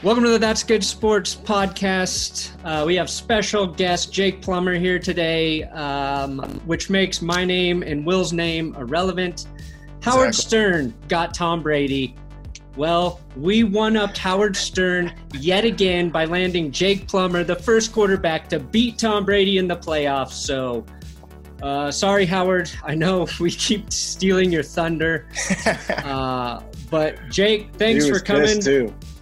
Welcome to the That's Good Sports podcast. Uh, we have special guest Jake Plummer here today, um, which makes my name and Will's name irrelevant. Howard Exactly. Stern got Tom Brady. Well, we one upped Howard Stern yet again by landing Jake Plummer, the first quarterback to beat Tom Brady in the playoffs. So, uh, sorry, Howard. I know we keep stealing your thunder. Uh, but Jake, thanks for coming.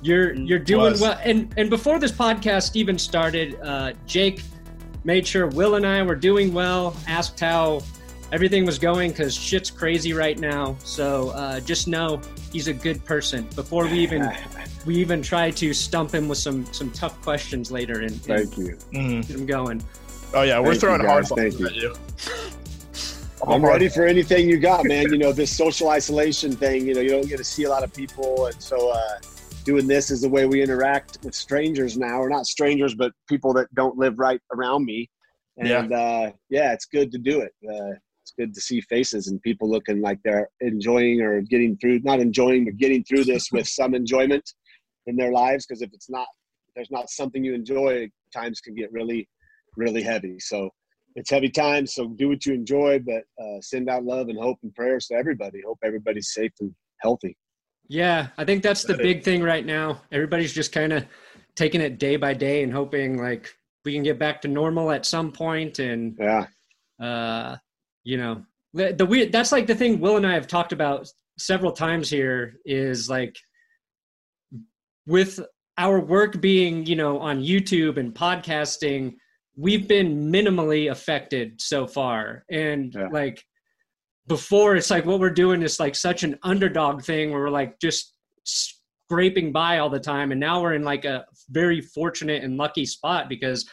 Pissed, too. You're you're doing Was. well. And and before this podcast even started, uh, Jake made sure Will and I were doing well. Asked how everything was going because shit's crazy right now. So uh, just know he's a good person. Before we even we even try to stump him with some some tough questions later and, and Thank you. Mhm. get him going. Oh yeah, we're Thank you, throwing guys. hard Thank balls you. at you. I'm ready for anything you got, man. You know, this social isolation thing, you know, you don't get to see a lot of people. And so uh, doing this is the way we interact with strangers now, or not strangers, but people that don't live right around me. And yeah, uh, yeah it's good to do it. Uh, it's good to see faces and people looking like they're enjoying or getting through, not enjoying, but getting through this with some enjoyment in their lives. Because if it's not, if there's not something you enjoy, times can get really, really heavy. So, it's heavy times, so do what you enjoy, but uh, send out love and hope and prayers to everybody. Hope everybody's safe and healthy. Yeah, I think that's the big thing right now. Everybody's just kind of taking it day by day and hoping like we can get back to normal at some point and Yeah, uh, you know, the, the weird. That's like the thing Will and I have talked about several times here is like with our work being, you know, on YouTube and podcasting, we've been minimally affected so far, and Yeah. like before, it's like what we're doing is like such an underdog thing where we're like just scraping by all the time, and now we're in like a very fortunate and lucky spot because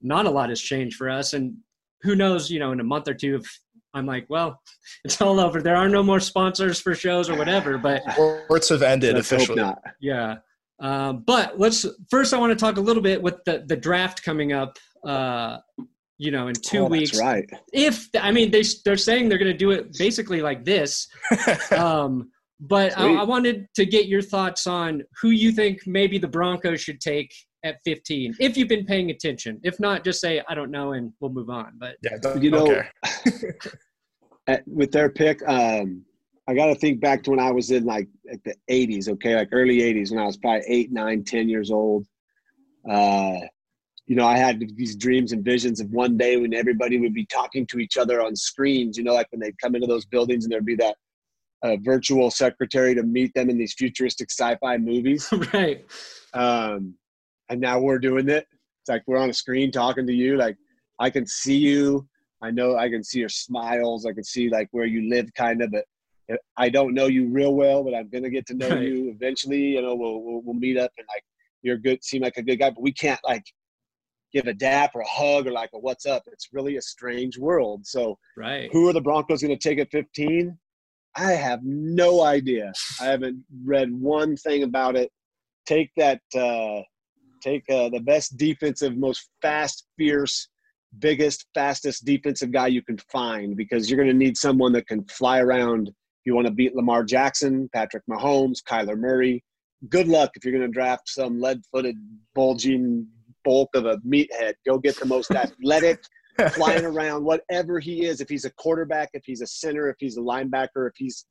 not a lot has changed for us and who knows, you know, in a month or two, if I'm like, well, it's all over. There are no more sponsors for shows or whatever. But Sports have ended let's hope officially. not. yeah. Um, but let's first, I want to talk a little bit with the, the draft coming up, uh, you know, in two Oh, weeks. That's right. If, I mean, they, they're saying they're going to do it basically like this. Um, but I, I wanted to get your thoughts on who you think maybe the Broncos should take at 15, if you've been paying attention. If not, just say, I don't know, and we'll move on. But yeah, don't, You don't know- care. At, with their pick, um, I got to think back to when I was in like, like the 80s, okay, like early 80s when I was probably eight, nine, 10 years old. Uh, you know, I had these dreams and visions of one day when everybody would be talking to each other on screens, you know, like when they'd come into those buildings and there'd be that uh, virtual secretary to meet them in these futuristic sci-fi movies. right. um, and now we're doing it. It's like we're on a screen talking to you. Like I can see you. I know I can see your smiles. I can see like where you live, kind of. But I don't know you real well, but I'm gonna get to know Right. you eventually. You know, we'll, we'll we'll meet up and like you're good. Seem like a good guy, but we can't like give a dap or a hug or like a what's up. It's really a strange world. So Right. who are the Broncos going to take at 15? I have no idea. I haven't read one thing about it. Take that. Uh, take uh, the best defensive, most fast, fierce, biggest, fastest defensive guy you can find because you're going to need someone that can fly around. If you want to beat Lamar Jackson, Patrick Mahomes, Kyler Murray, good luck if you're going to draft some lead-footed, bulging bulk of a meathead. Go get the most athletic flying around, whatever he is. If he's a quarterback, if he's a center, if he's a linebacker, if he's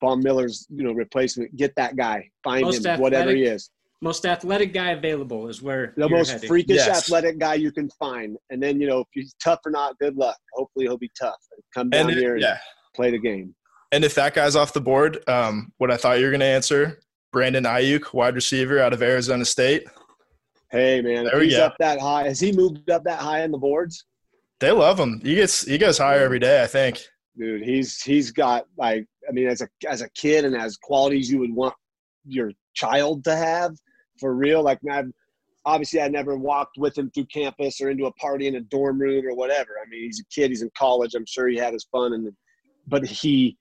Von Miller's, you know, replacement, get that guy. Find Most him, whatever he is. Most athletic guy available is where The you're most heading. freakish Yes. athletic guy you can find. And then, you know, if he's tough or not, good luck. Hopefully he'll be tough. Come down and it- here and yeah, play the game. and if that guy's off the board, um, what I thought you were going to answer, Brandon Aiyuk, wide receiver out of Arizona State. Hey man, There he's go. up that high, has he moved up that high in the boards? They love him. He gets he goes higher every day. I think. dude he's he's got like i mean as a as a kid and as qualities you would want your child to have for real like I've, obviously i never walked with him through campus or into a party in a dorm room or whatever i mean he's a kid he's in college i'm sure he had his fun and but he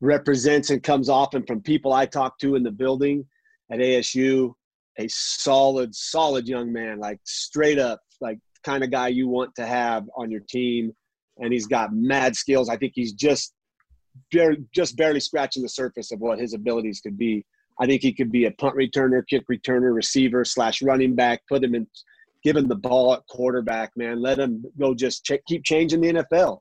represents and comes off and from people i talk to in the building at asu a solid solid young man like straight up like kind of guy you want to have on your team and he's got mad skills. I think he's just barely, just barely scratching the surface of what his abilities could be. I think he could be a punt returner, kick returner, receiver slash running back. Put him in, give him the ball at quarterback, man. Let him go. Just ch- keep changing the NFL.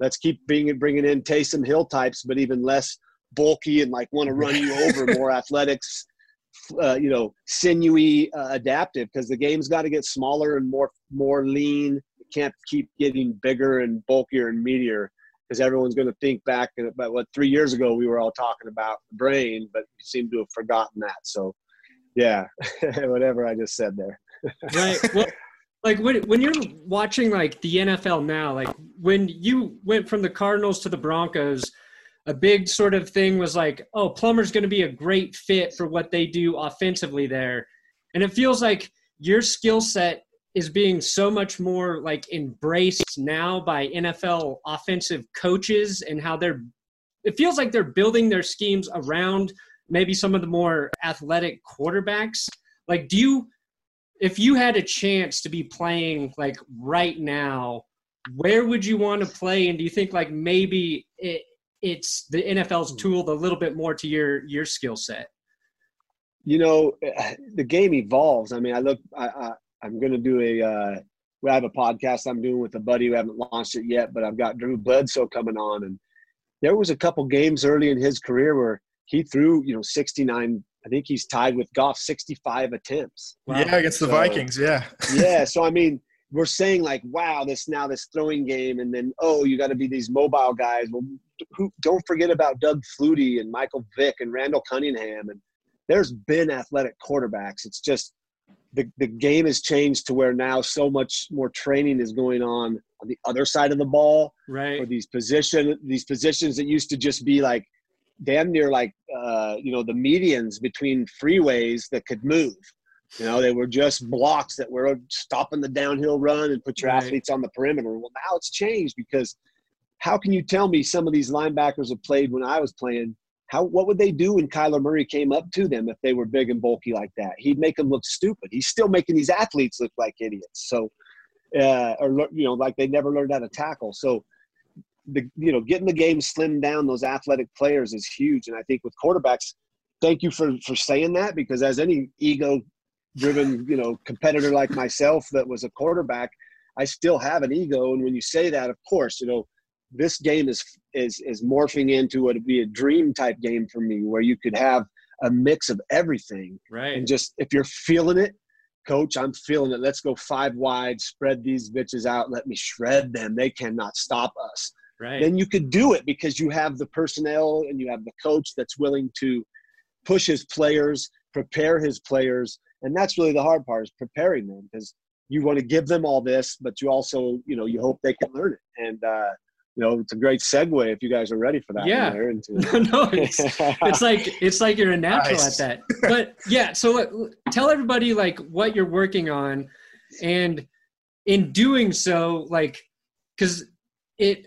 Let's keep being bringing in Taysom Hill types, but even less bulky and like want to run you over, more athletics, uh, you know, sinewy, uh, adaptive. Because the game's got to get smaller and more more lean. It can't keep getting bigger and bulkier and meatier because everyone's going to think back about what three years ago we were all talking about the brain, but we seem to have forgotten that. So, yeah, whatever I just said there. right. Well, like when when you're watching like the NFL now, like when you went from the Cardinals to the Broncos, a big sort of thing was like, oh, Plummer's going to be a great fit for what they do offensively there, and it feels like your skill set is being so much more like embraced now by NFL offensive coaches and how they're it feels like they're building their schemes around maybe some of the more athletic quarterbacks. Like do you if you had a chance to be playing like right now, where would you want to play and do you think like maybe it it's the NFL's tooled a little bit more to your your skill set? You know, the game evolves. I mean, I look I, I'm going to do a. Uh, we have a podcast I'm doing with a buddy. We haven't launched it yet, but I've got Drew Bledsoe coming on, and there was a couple games early in his career where he threw, you know, 69. I think he's tied with Goff 65 attempts. Wow. Yeah, against the so, Vikings. Yeah. yeah. So I mean, we're saying like, wow, this now this throwing game, and then oh, you got to be these mobile guys. Well, who, don't forget about Doug Flutie and Michael Vick and Randall Cunningham, and there's been athletic quarterbacks. It's just the, the game has changed to where now so much more training is going on on the other side of the ball. Right. Or these position these positions that used to just be like damn near like uh, you know the medians between freeways that could move. You know, they were just blocks that were stopping the downhill run and put your right. athletes on the perimeter. Well, now it's changed because how can you tell me some of these linebackers have played when I was playing how what would they do when Kyler Murray came up to them if they were big and bulky like that? He'd make them look stupid. He's still making these athletes look like idiots. So, uh, or you know, like they never learned how to tackle. So, the you know, getting the game slimmed down, those athletic players is huge. And I think with quarterbacks, thank you for for saying that because as any ego driven you know competitor like myself that was a quarterback, I still have an ego. And when you say that, of course, you know this game is is is morphing into what would be a dream type game for me, where you could have a mix of everything. Right. And just if you're feeling it, coach, I'm feeling it. Let's go five wide, spread these bitches out, let me shred them. They cannot stop us. Right. Then you could do it because you have the personnel and you have the coach that's willing to push his players, prepare his players, and that's really the hard part is preparing them because you want to give them all this, but you also, you know, you hope they can learn it. And uh, you know, it's a great segue if you guys are ready for that. Yeah. Into- no, it's, it's like it's like you're a natural nice. at that. But yeah, so tell everybody like what you're working on, and in doing so, like, because it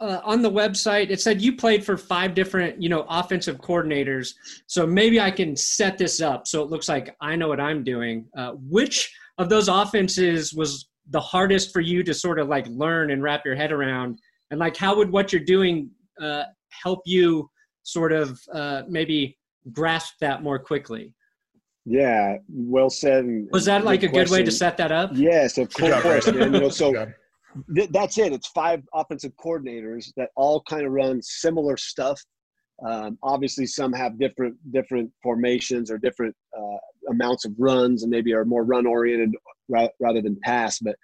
uh, on the website it said you played for five different you know offensive coordinators. So maybe I can set this up so it looks like I know what I'm doing. Uh, which of those offenses was the hardest for you to sort of like learn and wrap your head around? and like how would what you're doing uh, help you sort of uh, maybe grasp that more quickly yeah well said was that like a question. good way to set that up yes of course you know, so th- that's it. It's five offensive coordinators that all kind of run similar stuff. Um, obviously some have different different formations or different uh, amounts of runs and maybe are more run oriented ra- rather than pass but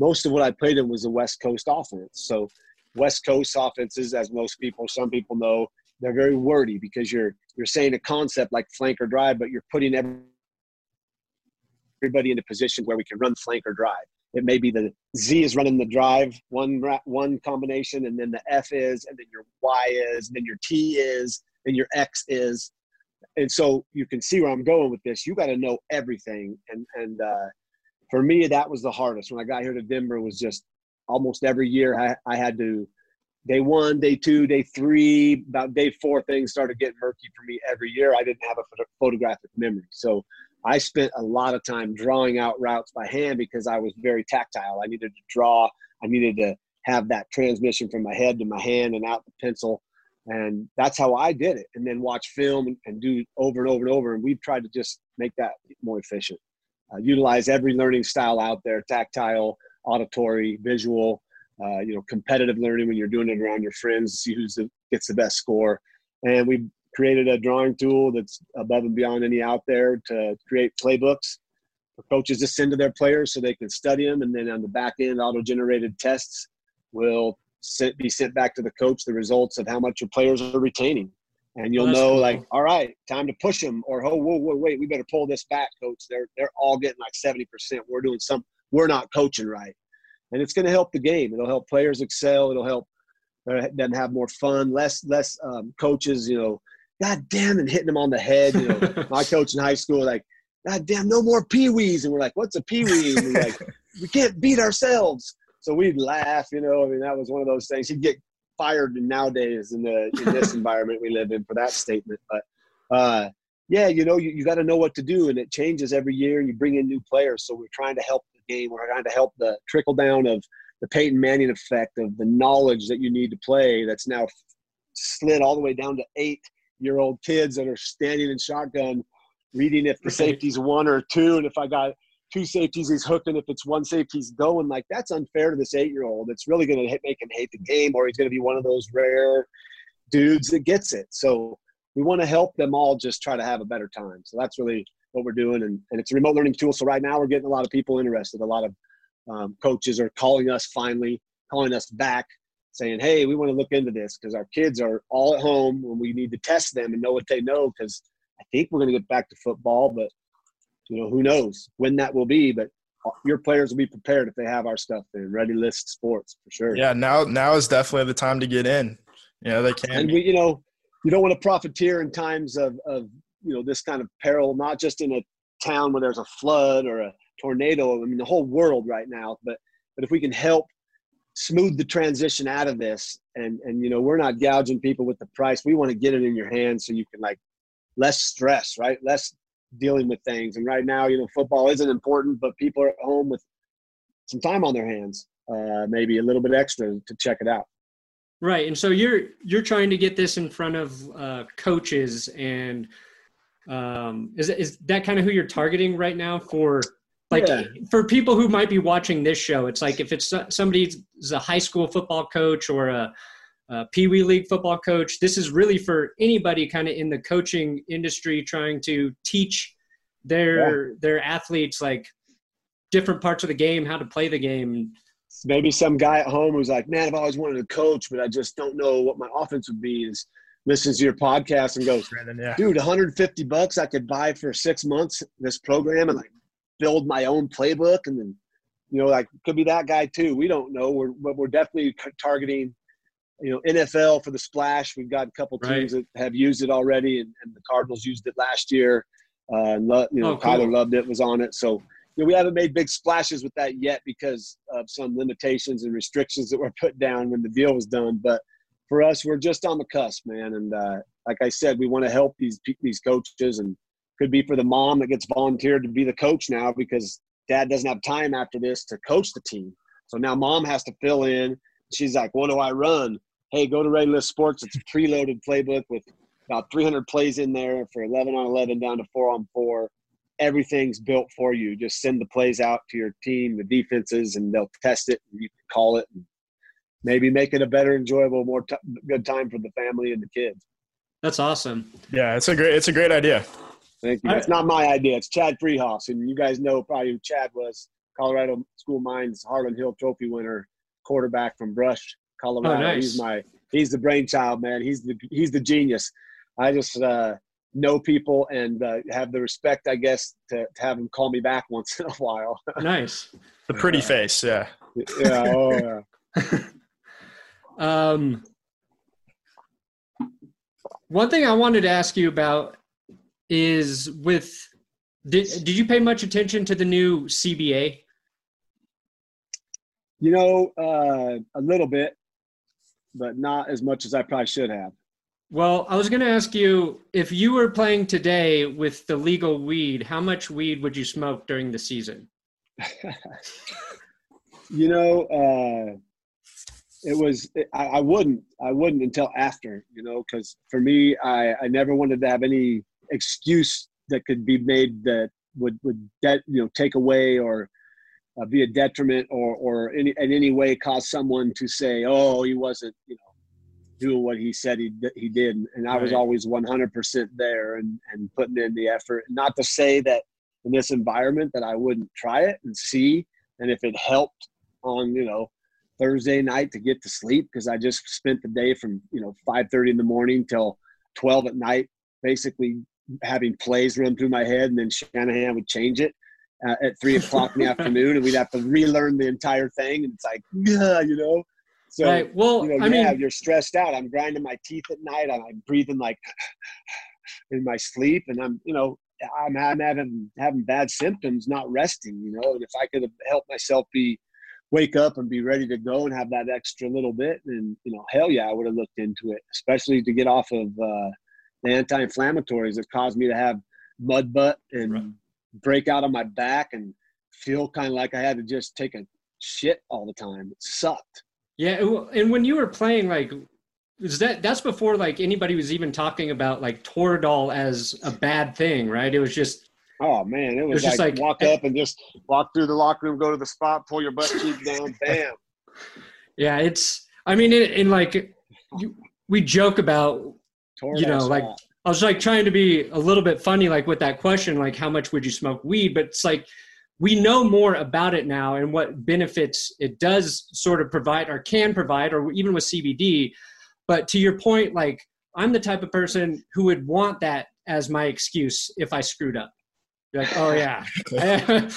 most of what i played in was the west coast offense. So West Coast offenses, as most people, some people know, they're very wordy because you're you're saying a concept like flank or drive, but you're putting everybody in a position where we can run flank or drive. It may be the Z is running the drive one one combination, and then the F is, and then your Y is, and then your T is, and your X is, and so you can see where I'm going with this. You got to know everything, and and uh, for me that was the hardest when I got here to Denver was just almost every year I, I had to day one, day two, day three, about day four, things started getting murky for me every year. I didn't have a photographic memory. So I spent a lot of time drawing out routes by hand because I was very tactile. I needed to draw, I needed to have that transmission from my head to my hand and out the pencil. And that's how I did it. And then watch film and, do over and over and over. And we've tried to just make that more efficient. Uh, utilize every learning style out there tactile, auditory, visual, uh, you know, competitive learning when you're doing it around your friends, see who gets the best score. And we've created a drawing tool that's above and beyond any out there to create playbooks for coaches to send to their players so they can study them. And then on the back end, auto generated tests will be sent back to the coach the results of how much your players are retaining. And you'll know, cool. like, all right, time to push them, or oh, whoa, whoa, wait, we better pull this back, coach. They're they're all getting like seventy percent. We're doing some, we're not coaching right, and it's going to help the game. It'll help players excel. It'll help uh, them have more fun. Less less um, coaches, you know, God damn, and hitting them on the head. You know, my coach in high school, like, God damn, no more peewees, and we're like, what's a peewee? And we're like, we can't beat ourselves. So we'd laugh, you know. I mean, that was one of those things. He'd get fired nowadays in the in this environment we live in for that statement. But uh, yeah, you know, you, you got to know what to do, and it changes every year. You bring in new players, so we're trying to help the game. We're trying to help the trickle down of the Peyton Manning effect of the knowledge that you need to play. That's now slid all the way down to eight year old kids that are standing in shotgun, reading if the safety's one or two, and if I got two safeties he's hooking if it's one safety he's going like that's unfair to this eight year old it's really going to make him hate the game or he's going to be one of those rare dudes that gets it. So we want to help them all just try to have a better time. So that's really what we're doing and, and it's a remote learning tool. So right now we're getting a lot of people interested. A lot of um, coaches are calling us finally calling us back saying hey we want to look into this because our kids are all at home and we need to test them and know what they know because i think we're going to get back to football but you know, who knows when that will be, but uh, your players will be prepared if they have our stuff in ready list sports for sure. Yeah, now now is definitely the time to get in. Yeah, they can. And we, you know, you don't want to profiteer in times of of you know this kind of peril, not just in a town where there's a flood or a tornado. I mean, the whole world right now. But but if we can help smooth the transition out of this, and and you know, we're not gouging people with the price. We want to get it in your hands so you can like less stress, right? Less dealing with things. And right now, you know, football isn't important, but people are at home with some time on their hands, uh, maybe a little bit extra to check it out. Right, and so you're you're trying to get this in front of uh, coaches, and um, is is that kind of who you're targeting right now for? Like yeah. for people who might be watching this show, it's like if it's somebody's a high school football coach or a uh, Pee Wee League football coach. This is really for anybody kind of in the coaching industry trying to teach their yeah. their athletes like different parts of the game, how to play the game. Maybe some guy at home who's like, "Man, I've always wanted to coach, but I just don't know what my offense would be." Is listens to your podcast and goes, yeah. "Dude, 150 bucks I could buy for six months this program and like build my own playbook and then." You know, like could be that guy too. We don't know. We're, but we're definitely targeting you know NFL for the splash. We've got a couple teams right. that have used it already, and, and, the Cardinals used it last year. Uh, and lo- you know, oh, cool. Tyler loved it, was on it. So you know, we haven't made big splashes with that yet because of some limitations and restrictions that were put down when the deal was done. But for us, we're just on the cusp, man. And uh, like I said, we want to help these these coaches, and could be for the mom that gets volunteered to be the coach now because dad doesn't have time after this to coach the team. So now mom has to fill in. She's like, "What do I run?" hey, go to Ready List Sports. It's a preloaded playbook with about 300 plays in there for 11 on 11 down to four on four. Everything's built for you. Just send the plays out to your team, the defenses, and they'll test it. And you can call it and maybe make it a better, enjoyable, more t- good time for the family and the kids. That's awesome. Yeah, it's a great it's a great idea. Thank you. It's not my idea. It's Chad Friehauf, and you guys know probably who Chad was. Colorado School Mines Harlan Hill Trophy winner, quarterback from Brush Colorado. Oh, nice. He's my he's the brainchild, man. He's the he's the genius. I just uh, know people and uh, have the respect, I guess, to, to, have him call me back once in a while. nice. The pretty uh, face, yeah. Yeah. Oh yeah. um, one thing I wanted to ask you about is with did did you pay much attention to the new CBA? You know, uh, a little bit but not as much as I probably should have. Well, I was going to ask you if you were playing today with the legal weed, how much weed would you smoke during the season? you know, uh, it was I, I wouldn't I wouldn't until after you know because for me I I never wanted to have any excuse that could be made that would would that you know take away or uh, be a detriment or or any, in any way cause someone to say oh he wasn't you know doing what he said he he did. And I was always 100% there and and putting in the effort. Not to say that in this environment that I wouldn't try it and see and if it helped on you know Thursday night to get to sleep because I just spent the day from you know 5:30 in the morning till 12 at night, basically having plays run through my head, and then Shanahan would change it uh, at three o'clock in the afternoon, and we'd have to relearn the entire thing, and it's like, yeah, you know. So, right. Well, you know, I yeah, mean, you're stressed out. I'm grinding my teeth at night. I'm, I'm breathing like in my sleep, and I'm, you know, I'm, I'm having having bad symptoms, not resting. You know, and if I could have helped myself be wake up and be ready to go and have that extra little bit, and you know, hell yeah, I would have looked into it, especially to get off of uh, the anti-inflammatories that caused me to have mud butt and Right. break out on my back and feel kind of like I had to just take a shit all the time. It sucked. yeah. And when you were playing, like, is that that's before like anybody was even talking about like Toradol as a bad thing, right? It was just Oh man, it was, was just like, like- walk eh. up and just walk through the locker room, go to the spot, pull your butt cheek down, bam. yeah. It's I mean, it, and like you, we joke about Tore You know, like- out. I was like trying to be a little bit funny, like with that question, like how much would you smoke weed? But it's like we know more about it now and what benefits it does sort of provide or can provide, or even with CBD. But to your point, like I'm the type of person who would want that as my excuse if I screwed up. You're like, oh yeah, yeah.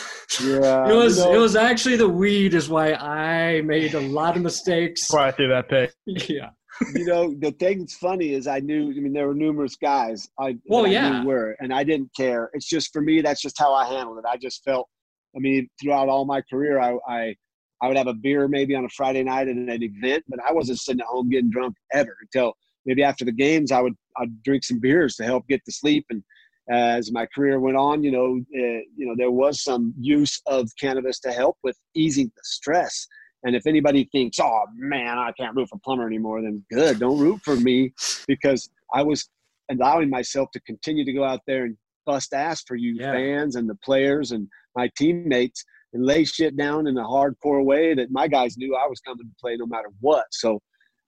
it was you know, it was actually the weed is why I made a lot of mistakes. That's why I threw that pick. Yeah, you know, the thing that's funny is I knew. I mean, there were numerous guys. I Well, that I knew were, and I didn't care. It's just for me. That's just how I handled it. I just felt. I mean, throughout all my career, I I, I would have a beer maybe on a Friday night at an event, but I wasn't sitting at home getting drunk ever until maybe after the games. I would I'd drink some beers to help get to sleep. And as my career went on, you know, uh, you know, there was some use of cannabis to help with easing the stress. And if anybody thinks, oh man, I can't root for Plummer anymore, then good, don't root for me because I was allowing myself to continue to go out there and bust ass for you Yeah. fans and the players and my teammates and lay shit down in a hardcore way that my guys knew I was coming to play no matter what. So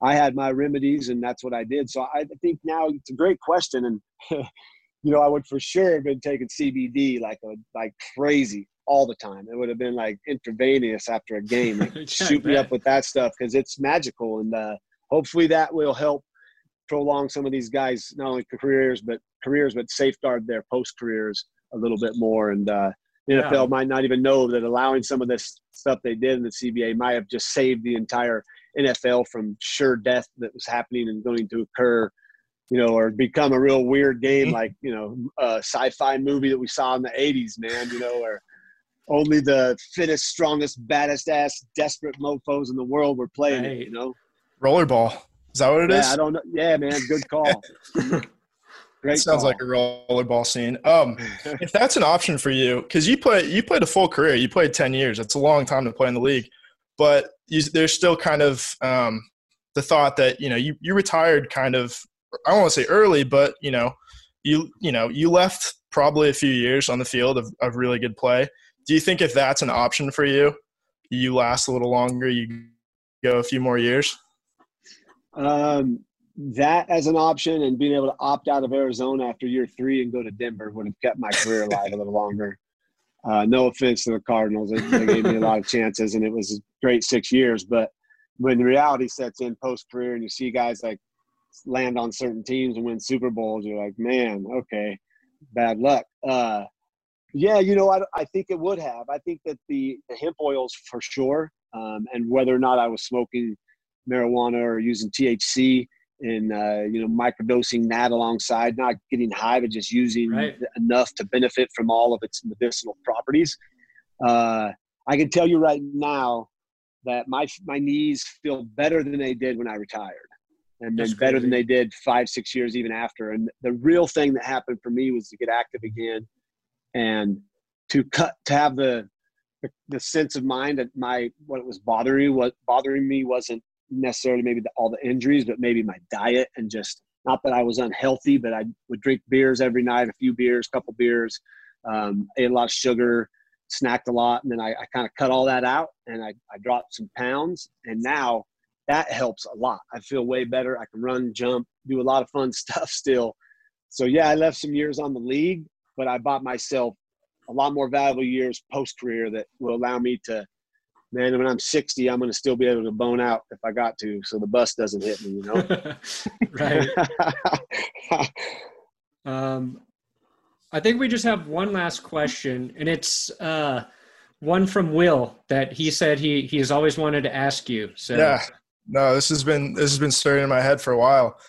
I had my remedies and that's what I did. So I think now it's a great question and you know I would for sure have been taking CBD like a, like crazy all the time. It would have been like intravenous after a game, like Yeah, shoot me up with that stuff because it's magical and uh, hopefully that will help prolong some of these guys not only careers but careers but safeguard their post careers a little bit more and uh, the Yeah. NFL might not even know that allowing some of this stuff they did in the CBA might have just saved the entire NFL from sure death that was happening and going to occur you know or become a real weird game like you know a sci-fi movie that we saw in the 80s man you know where only the fittest strongest baddest ass desperate mofos in the world were playing it you know Rollerball. Is that what it is? yeah, I don't know. Yeah, man, good call. Great. sounds call. like a rollerball scene. Um, if that's an option for you, because you play, you played a full career. You played ten years. That's a long time to play in the league. But you, there's still kind of um, the thought that you know you you retired kind of. I don't want to say early, but you know, you you know you left probably a few years on the field of, of really good play. Do you think if that's an option for you, you last a little longer, you go a few more years? Um, that as an option and being able to opt out of Arizona after year three and go to Denver would have kept my career alive a little longer. Uh, no offense to the Cardinals, they, they gave me a lot of chances and it was a great six years. But when reality sets in post career and you see guys like land on certain teams and win Super Bowls, you're like, man, okay, bad luck. Uh, yeah, you know, I, I think it would have. I think that the, the hemp oils for sure, um, and whether or not I was smoking marijuana or using THC and uh, you know microdosing that alongside, not getting high, but just using Right. enough to benefit from all of its medicinal properties. Uh, I can tell you right now that my my knees feel better than they did when I retired, and then better than they did five six years even after. And the real thing that happened for me was to get active again, and to cut to have the the, the sense of mind that my what was bothering what bothering me wasn't necessarily maybe the, all the injuries, but maybe my diet and just not that I was unhealthy, but I would drink beers every night, a few beers, a couple beers, um, ate a lot of sugar, snacked a lot, and then I, I kind of cut all that out and I, I dropped some pounds, and now that helps a lot. I feel way better. I can run, jump, do a lot of fun stuff still. So yeah, I left some years on the league, but I bought myself a lot more valuable years post career that will allow me to man, when I'm 60, I'm going to still be able to bone out if I got to, so the bus doesn't hit me, you know? right. um, I think we just have one last question, and it's uh, one from Will that he said he he has always wanted to ask you. So yeah, no, this has been this has been stirring in my head for a while.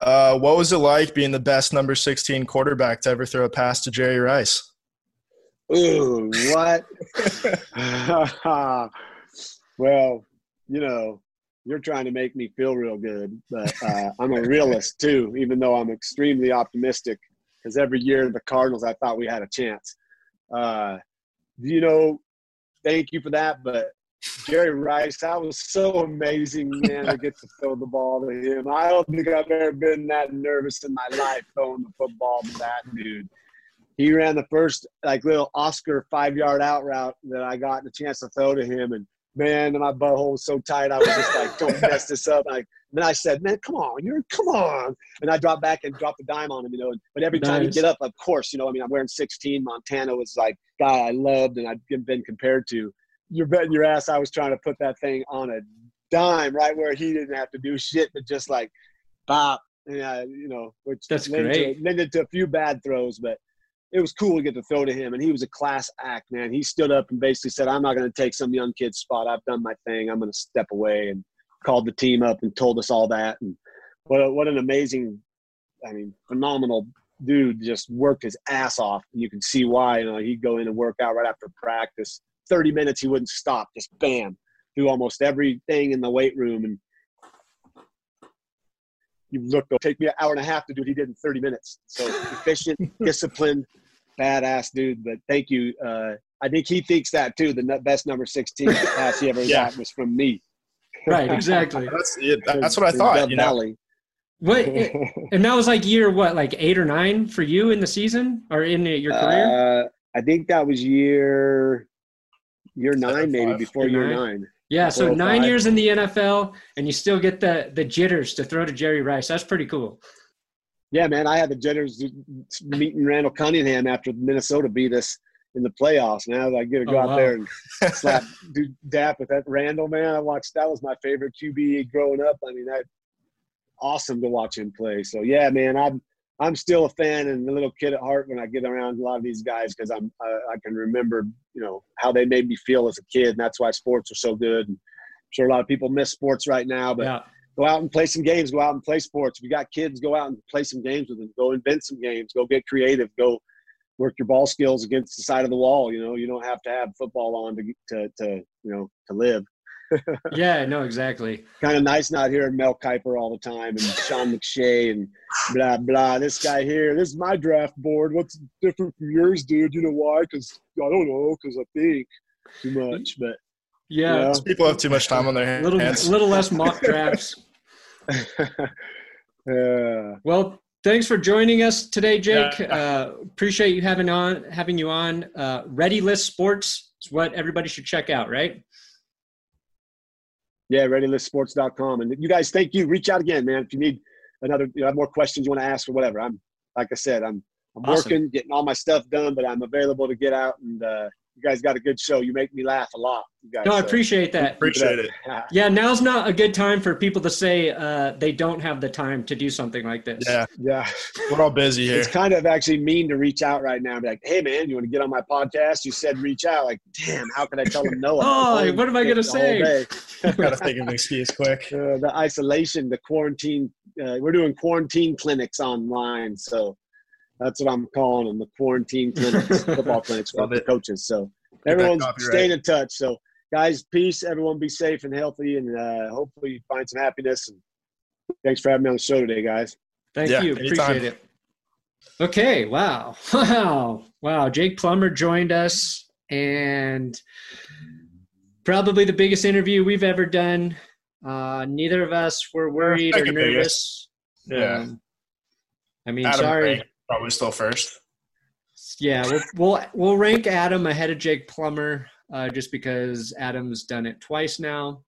Uh, what was it like being the best number 16 quarterback to ever throw a pass to Jerry Rice? Ooh, what? well, you know, you're trying to make me feel real good, but uh, I'm a realist too, even though I'm extremely optimistic because every year the Cardinals, I thought we had a chance. Uh, you know, thank you for that, but Jerry Rice, that was so amazing, man, to get to throw the ball to him. I don't think I've ever been that nervous in my life throwing the football to that dude he ran the first like little Oscar five yard out route that I got the chance to throw to him, and man, my butthole was so tight. I was just like, "Don't mess this up." Like, then I said, "Man, come on, you're come on," and I dropped back and dropped a dime on him, you know. But every time nice. he get up, of course, you know, I mean, I'm wearing 16. Montana was like guy I loved and I've been compared to. You're betting your ass I was trying to put that thing on a dime right where he didn't have to do shit, but just like bop, yeah, you know, which that's great. To, led to a few bad throws, but it was cool to get to throw to him, and he was a class act, man. He stood up and basically said, "I'm not going to take some young kid's spot. I've done my thing. I'm going to step away." And called the team up and told us all that. And what a, what an amazing, I mean, phenomenal dude. Just worked his ass off, and you can see why. You know, he'd go in and work out right after practice. Thirty minutes, he wouldn't stop. Just bam, do almost everything in the weight room, and you look, it'll take me an hour and a half to do what he did in 30 minutes. So efficient, disciplined, badass dude. But thank you. Uh, I think he thinks that too. The best number 16 pass he ever yeah. got was from me. Right, exactly. that's, yeah, that's what I thought. You know? What and that was like year what, like eight or nine for you in the season or in your career? Uh, I think that was year year nine, maybe before year, year nine. nine. Yeah, so nine years in the NFL, and you still get the the jitters to throw to Jerry Rice. That's pretty cool. Yeah, man, I had the jitters meeting Randall Cunningham after Minnesota beat us in the playoffs. Now I get to go oh, out wow. there and slap, do dap with that Randall man. I watched that was my favorite QB growing up. I mean, that awesome to watch him play. So yeah, man, I'm I'm still a fan and a little kid at heart when I get around a lot of these guys because I'm I, I, can remember you know how they made me feel as a kid, and that's why sports are so good. And I'm sure a lot of people miss sports right now, but yeah. go out and play some games. Go out and play sports. If you got kids, go out and play some games with them. Go invent some games. Go get creative. Go work your ball skills against the side of the wall. You know, you don't have to have football on to to, to you know to live yeah, no, exactly. kind of nice not hearing Mel Kiper all the time and Sean McShay and blah blah. This guy here, this is my draft board. What's different from yours, dude? You know why? Because I don't know. Because I think too much, but yeah, you know. people have too much time on their hands. Little, little less mock drafts. yeah. Well, thanks for joining us today, Jake. Yeah. Uh, appreciate you having on having you on. Uh, Ready List Sports is what everybody should check out, right? Yeah, readylistsports.com. And you guys, thank you. Reach out again, man. If you need another, you know, have more questions you want to ask or whatever. I'm, like I said, I'm, I'm awesome. working, getting all my stuff done, but I'm available to get out and, uh, you guys got a good show. You make me laugh a lot. You guys, no, I appreciate that. Appreciate it. Yeah, now's not a good time for people to say uh, they don't have the time to do something like this. Yeah, yeah. We're all busy here. It's kind of actually mean to reach out right now and be like, "Hey, man, you want to get on my podcast?" You said reach out. Like, damn, how can I tell them no? oh, what am I gonna say? I Gotta think of an excuse quick. Uh, the isolation, the quarantine. Uh, we're doing quarantine clinics online, so that's what I'm calling them, the quarantine clinics, football clinics for the coaches. So everyone's staying in touch. So guys, peace. Everyone be safe and healthy, and uh, hopefully find some happiness. And thanks for having me on the show today, guys. Thank yeah, you. Anytime. Appreciate it. Okay. Wow. Wow. Wow. Jake Plummer joined us, and probably the biggest interview we've ever done. Uh, neither of us were worried or second nervous. Yeah. Um, I mean, Adam sorry. Rank, probably still first. Yeah, we'll, we'll we'll rank Adam ahead of Jake Plummer uh, just because Adam's done it twice now,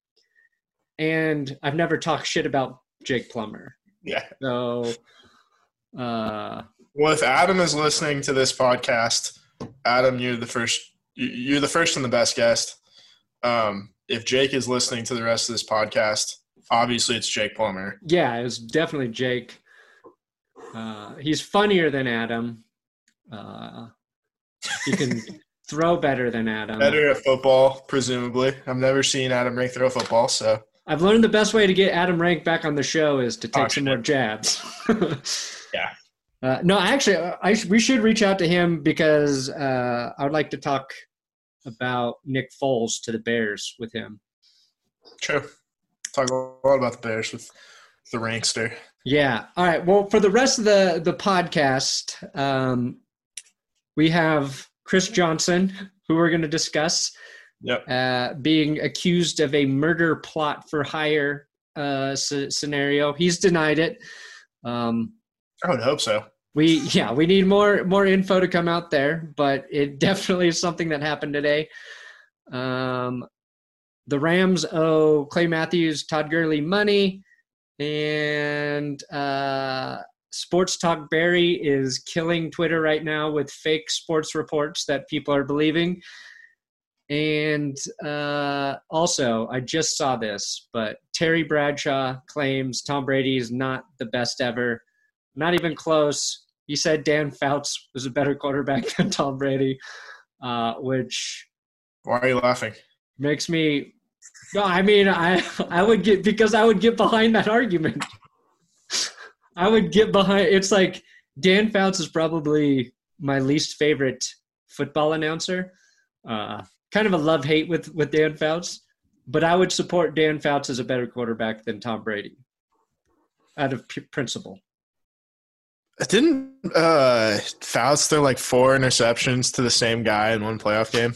and I've never talked shit about Jake Plummer. Yeah. So, uh, Well, if Adam is listening to this podcast, Adam, you're the first. you- You're the first and the best guest. Um, if Jake is listening to the rest of this podcast, obviously it's Jake Plummer. yeah, it was definitely Jake. Uh, he's funnier than Adam. Uh, he can throw better than Adam. Better at football, presumably. I've never seen Adam Rank throw football, so I've learned the best way to get Adam Rank back on the show is to take Oh, some more jabs. Yeah. Uh, no, actually, I sh- we should reach out to him because uh, I would like to talk about Nick Foles to the Bears with him. true. Talk a lot about the Bears with the Rankster. Yeah. All right. Well, for the rest of the the podcast, um, we have Chris Johnson, who we're going to discuss, Yep. uh, being accused of a murder plot for hire uh, scenario. He's denied it. Um, I would hope so. we yeah we need more more info to come out there but it definitely is something that happened today um the rams owe clay matthews todd Gurley money and uh sports talk barry is killing twitter right now with fake sports reports that people are believing and uh, also, I just saw this, but Terry Bradshaw claims Tom Brady is not the best ever. Not even close. He said Dan Fouts was a better quarterback than Tom Brady, uh, which Why are you laughing? makes me. No, I mean, I I would get because I would get behind that argument. I would get behind. It's like Dan Fouts is probably my least favorite football announcer. Uh, kind of a love hate with with Dan Fouts, but I would support Dan Fouts as a better quarterback than Tom Brady, out of p- principle. Didn't uh, Fouts throw like four interceptions to the same guy in one playoff game?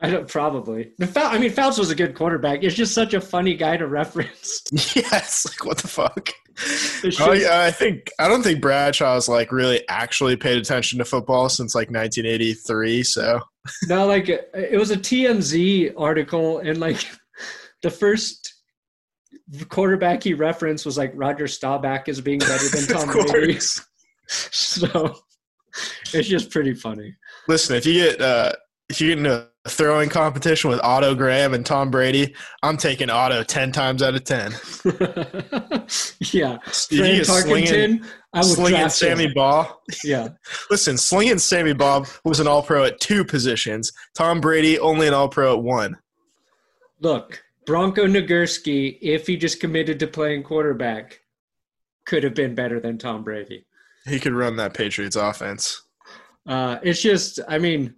I don't probably. The Fou- I mean, Fouts was a good quarterback. It's just such a funny guy to reference. yes. Like what the fuck? Oh, yeah, I think I don't think Bradshaw's like really actually paid attention to football since like 1983. So No, like it was a TMZ article, and like the first quarterback he referenced was like Roger Staubach as being better than Tom Brady. So it's just pretty funny. listen, if you get uh, if you get in a throwing competition with Otto Graham and Tom Brady, I'm taking Otto ten times out of ten. yeah, If you Fran get slinging, Tarkenton, I would slinging draft him. Sammy Baugh. Yeah, Listen, slinging Sammy Baugh was an All Pro at two positions. Tom Brady only an All Pro at one. look, Bronco Nagurski, if he just committed to playing quarterback, could have been better than Tom Brady. He could run that Patriots offense. Uh, it's just, I mean,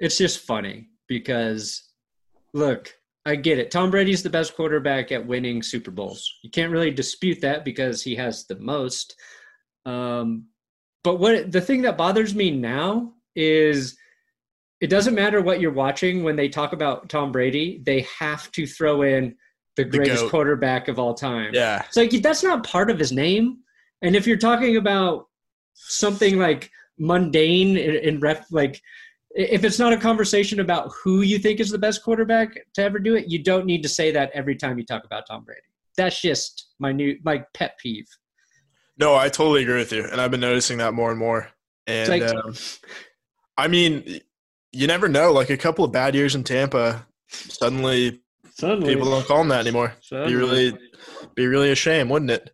it's just funny because, look, I get it. Tom Brady's the best quarterback at winning Super Bowls. You can't really dispute that because he has the most. Um, but what the thing that bothers me now is it doesn't matter what you're watching when they talk about Tom Brady, they have to throw in the greatest GOAT. quarterback of all time. Yeah. It's like that's not part of his name. And if you're talking about something like mundane in, in ref, like if it's not a conversation about who you think is the best quarterback to ever do it, you don't need to say that every time you talk about Tom Brady. That's just my new my pet peeve. No, I totally agree with you, and I've been noticing that more and more. And like- um, I mean, you never know. Like a couple of bad years in Tampa, suddenly Suddenly, people don't call him that anymore. suddenly. Be really, be really a shame, wouldn't it?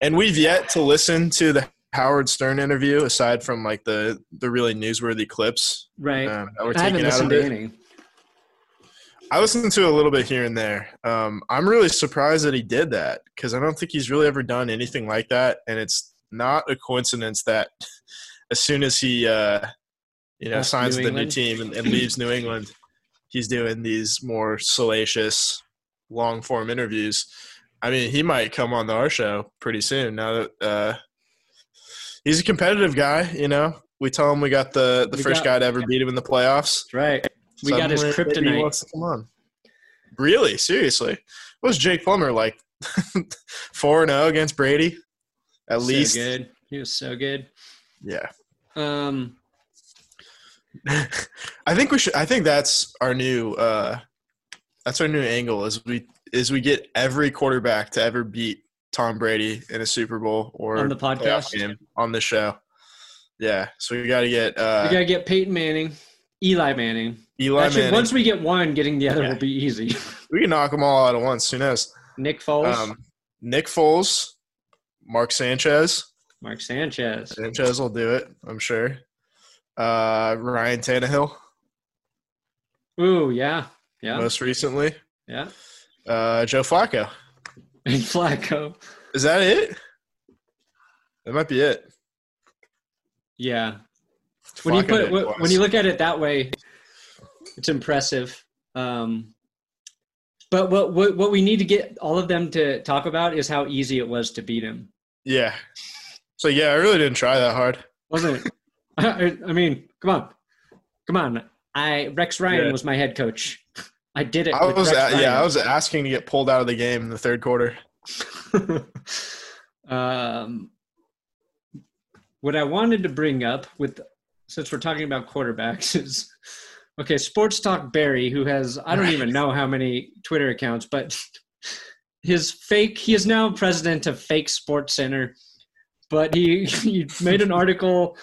And we've yet to listen to the Howard Stern interview, aside from like the the really newsworthy clips right. um, that were I haven't listened of to it. any. I listened to a little bit here and there. Um, I'm really surprised that he did that because I don't think he's really ever done anything like that, and it's not a coincidence that as soon as he, uh, you know, Left signs New the new team and, and leaves New England, he's doing these more salacious, long form interviews. I mean, he might come on the our show pretty soon. Now that uh, he's a competitive guy, you know, we tell him we got the the We first got- guy to ever beat him in the playoffs. Right. We got his Suddenly, maybe he kryptonite. wants to come on. Really? Seriously? What was Jake Plummer like? Four and zero against Brady, at so least. good. He was so good. Yeah. Um, I think we should. I think that's our new. uh That's our new angle. Is we is we get every quarterback to ever beat Tom Brady in a Super Bowl or On the podcast? game on the show. Yeah. So we got to get uh we gotta get Peyton Manning, Eli Manning. Eli Actually, Manning. once we get one, getting the other Yeah. will be easy. we can knock them all out at once. Who knows? Nick Foles, Um, Nick Foles, Mark Sanchez. Mark Sanchez. Sanchez will do it. I'm sure. Uh, Ryan Tannehill, Ooh, yeah, yeah, most recently. yeah. Uh, Joe Flacco. And Flacco. Is that it? That might be it. Yeah. When you put when you look at it that way, it's impressive. Um, but what, what what we need to get all of them to talk about is how easy it was to beat him, yeah. So yeah, I really didn't try that hard. wasn't it? I, I mean, come on, come on. I Rex Ryan Yeah. was my head coach. I did it. I was Rex a- yeah, I was asking to get pulled out of the game in the third quarter. um, what I wanted to bring up with, since we're talking about quarterbacks, is okay. Sports Talk Barry, who has I don't even know how many Twitter accounts, but his fake. He is now president of Fake Sports Center, but he he made an article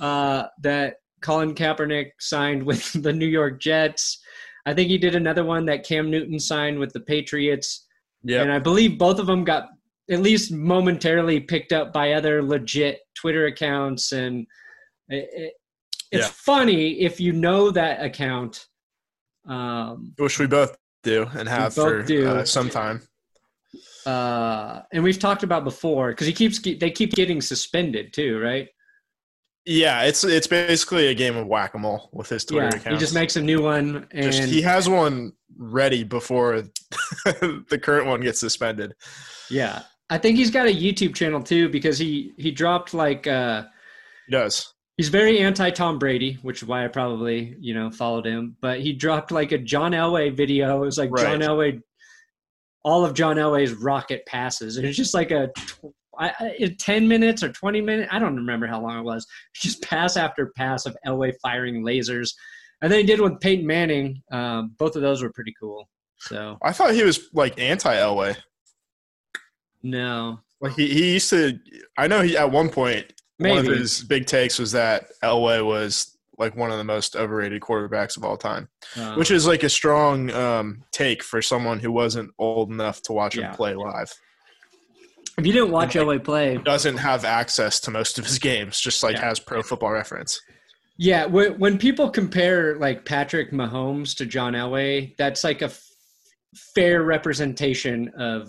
uh, that Colin Kaepernick signed with the New York Jets. I think he did another one that Cam Newton signed with the Patriots. Yeah. And I believe both of them got at least momentarily picked up by other legit Twitter accounts. And it, it, it's Yeah. funny if you know that account. Um, Which we both do and have for. Uh, some time. uh, and we've talked about before because he keeps they keep getting suspended too, right? Yeah, it's it's basically a game of whack a mole with his Twitter yeah, account. he just makes a new one, and Just- he has one ready before the current one gets suspended. yeah, I think he's got a YouTube channel too because he he dropped like uh, He does. he's very anti Tom Brady, which is why I probably you know followed him. But he dropped like a John Elway video. It was like John Right. Elway, all of John Elway's rocket passes. It's just like a, I, I- ten minutes or twenty minutes. I don't remember how long it was. Just pass after pass of Elway firing lasers. And then he did with Peyton Manning. Um, both of those were pretty cool. So I thought he was like anti Elway. no, Like he, he used to. I know he at one point one maybe of his big takes was that Elway was like one of the most overrated quarterbacks of all time, uh, which is like a strong um, take for someone who wasn't old enough to watch Yeah. him play live. If you didn't watch Elway play, Doesn't have access to most of his games, just like Yeah. has Pro Football Reference. Yeah, when, when people compare like Patrick Mahomes to John Elway, that's like a f- fair representation of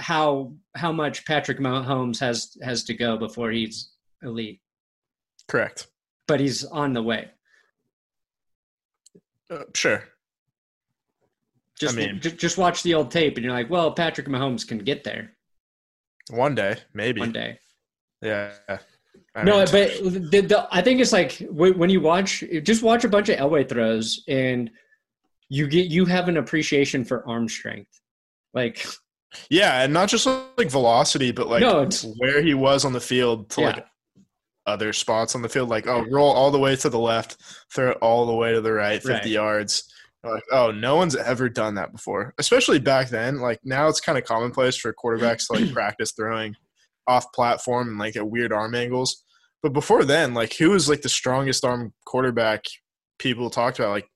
how how much Patrick Mahomes has has to go before he's elite. Correct. But he's on the way. Uh, sure. Just mean- ju- just watch the old tape, and you're like, well, Patrick Mahomes can get there One day, maybe. one day. Yeah. I no, mean, but the, the, I think it's like when when you watch, just watch a bunch of Elway throws, and you get you have an appreciation for arm strength. Like yeah, and not just like velocity, but like No, where he was on the field to Yeah. like other spots on the field. Like, oh, roll all the way to the left, throw it all the way to the right, 50 Right. yards. Like, oh, no one's ever done that before, especially back then. Like now, it's kind of commonplace for quarterbacks to like practice throwing off platform and like at weird arm angles. But before then, like who was like the strongest arm quarterback people talked about? Like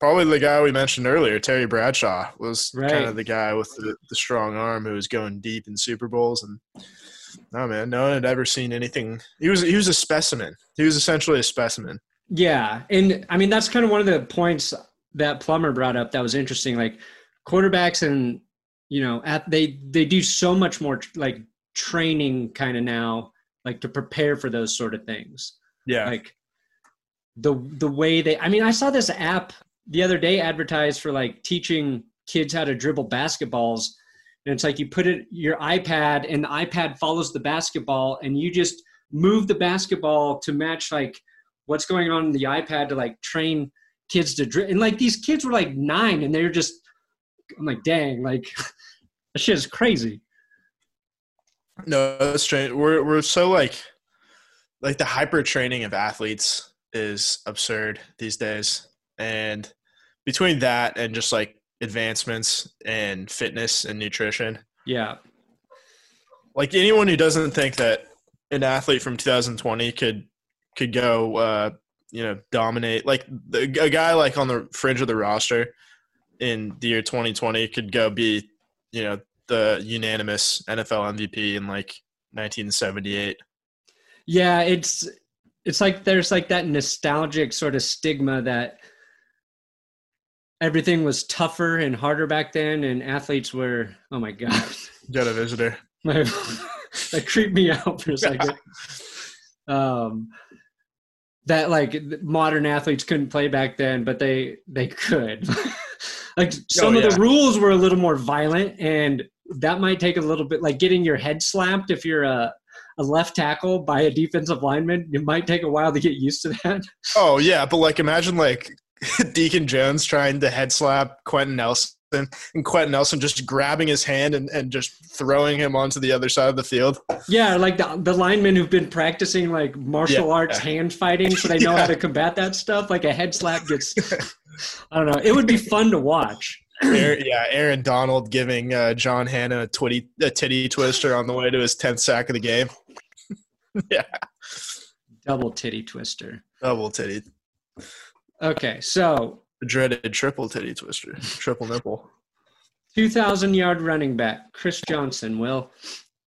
probably the guy we mentioned earlier, Terry Bradshaw, was kind of the guy with the, the strong arm who was going deep in Super Bowls. And no man, no one had ever seen anything. He was he was a specimen. He was essentially a specimen. Yeah, and I mean that's kind of one of the points that Plummer brought up that was interesting. Like quarterbacks and you know at they they do so much more like training kind of now, like to prepare for those sort of things. Yeah, Like the the way they. I mean, I saw this app the other day advertised for like teaching kids how to dribble basketballs. And it's like you put it your iPad and the iPad follows the basketball and you just move the basketball to match like what's going on in the iPad to like train kids to drink. And like these kids were like nine and they're just, I'm like, dang, like that shit is crazy. No, that's strange. We're we're so like like the hyper training of athletes is absurd these days. And between that and just like advancements in fitness and nutrition, Yeah. like anyone who doesn't think that an athlete from 2020 could could go uh you know dominate like the, a guy like on the fringe of the roster in the year 2020 could go be you know the unanimous NFL MVP in like 1978 Yeah, it's it's like there's like that nostalgic sort of stigma that everything was tougher and harder back then and athletes were oh my god. got a visitor that creeped me out for a second. Um, that like modern athletes couldn't play back then, but they they could. like oh, some of yeah. the rules were a little more violent, and that might take a little bit. Like getting your head slapped if you're a a left tackle by a defensive lineman, it might take a while to get used to that. oh yeah but like imagine like Deacon Jones trying to head slap Quentin Nelson and Quentin Nelson just grabbing his hand and, and just throwing him onto the other side of the field Yeah, like the the linemen who've been practicing like martial Yeah. arts hand fighting, so they know how to combat that stuff. Like a head slap gets, I don't know. It would be fun to watch. Aaron, yeah, Aaron Donald giving uh, John Hannah a, twitty, a titty twister on the way to his 10th sack of the game. yeah, Double titty twister. double titty. Okay, so The dreaded triple titty twister. Triple nipple. 2,000 yard running back Chris Johnson will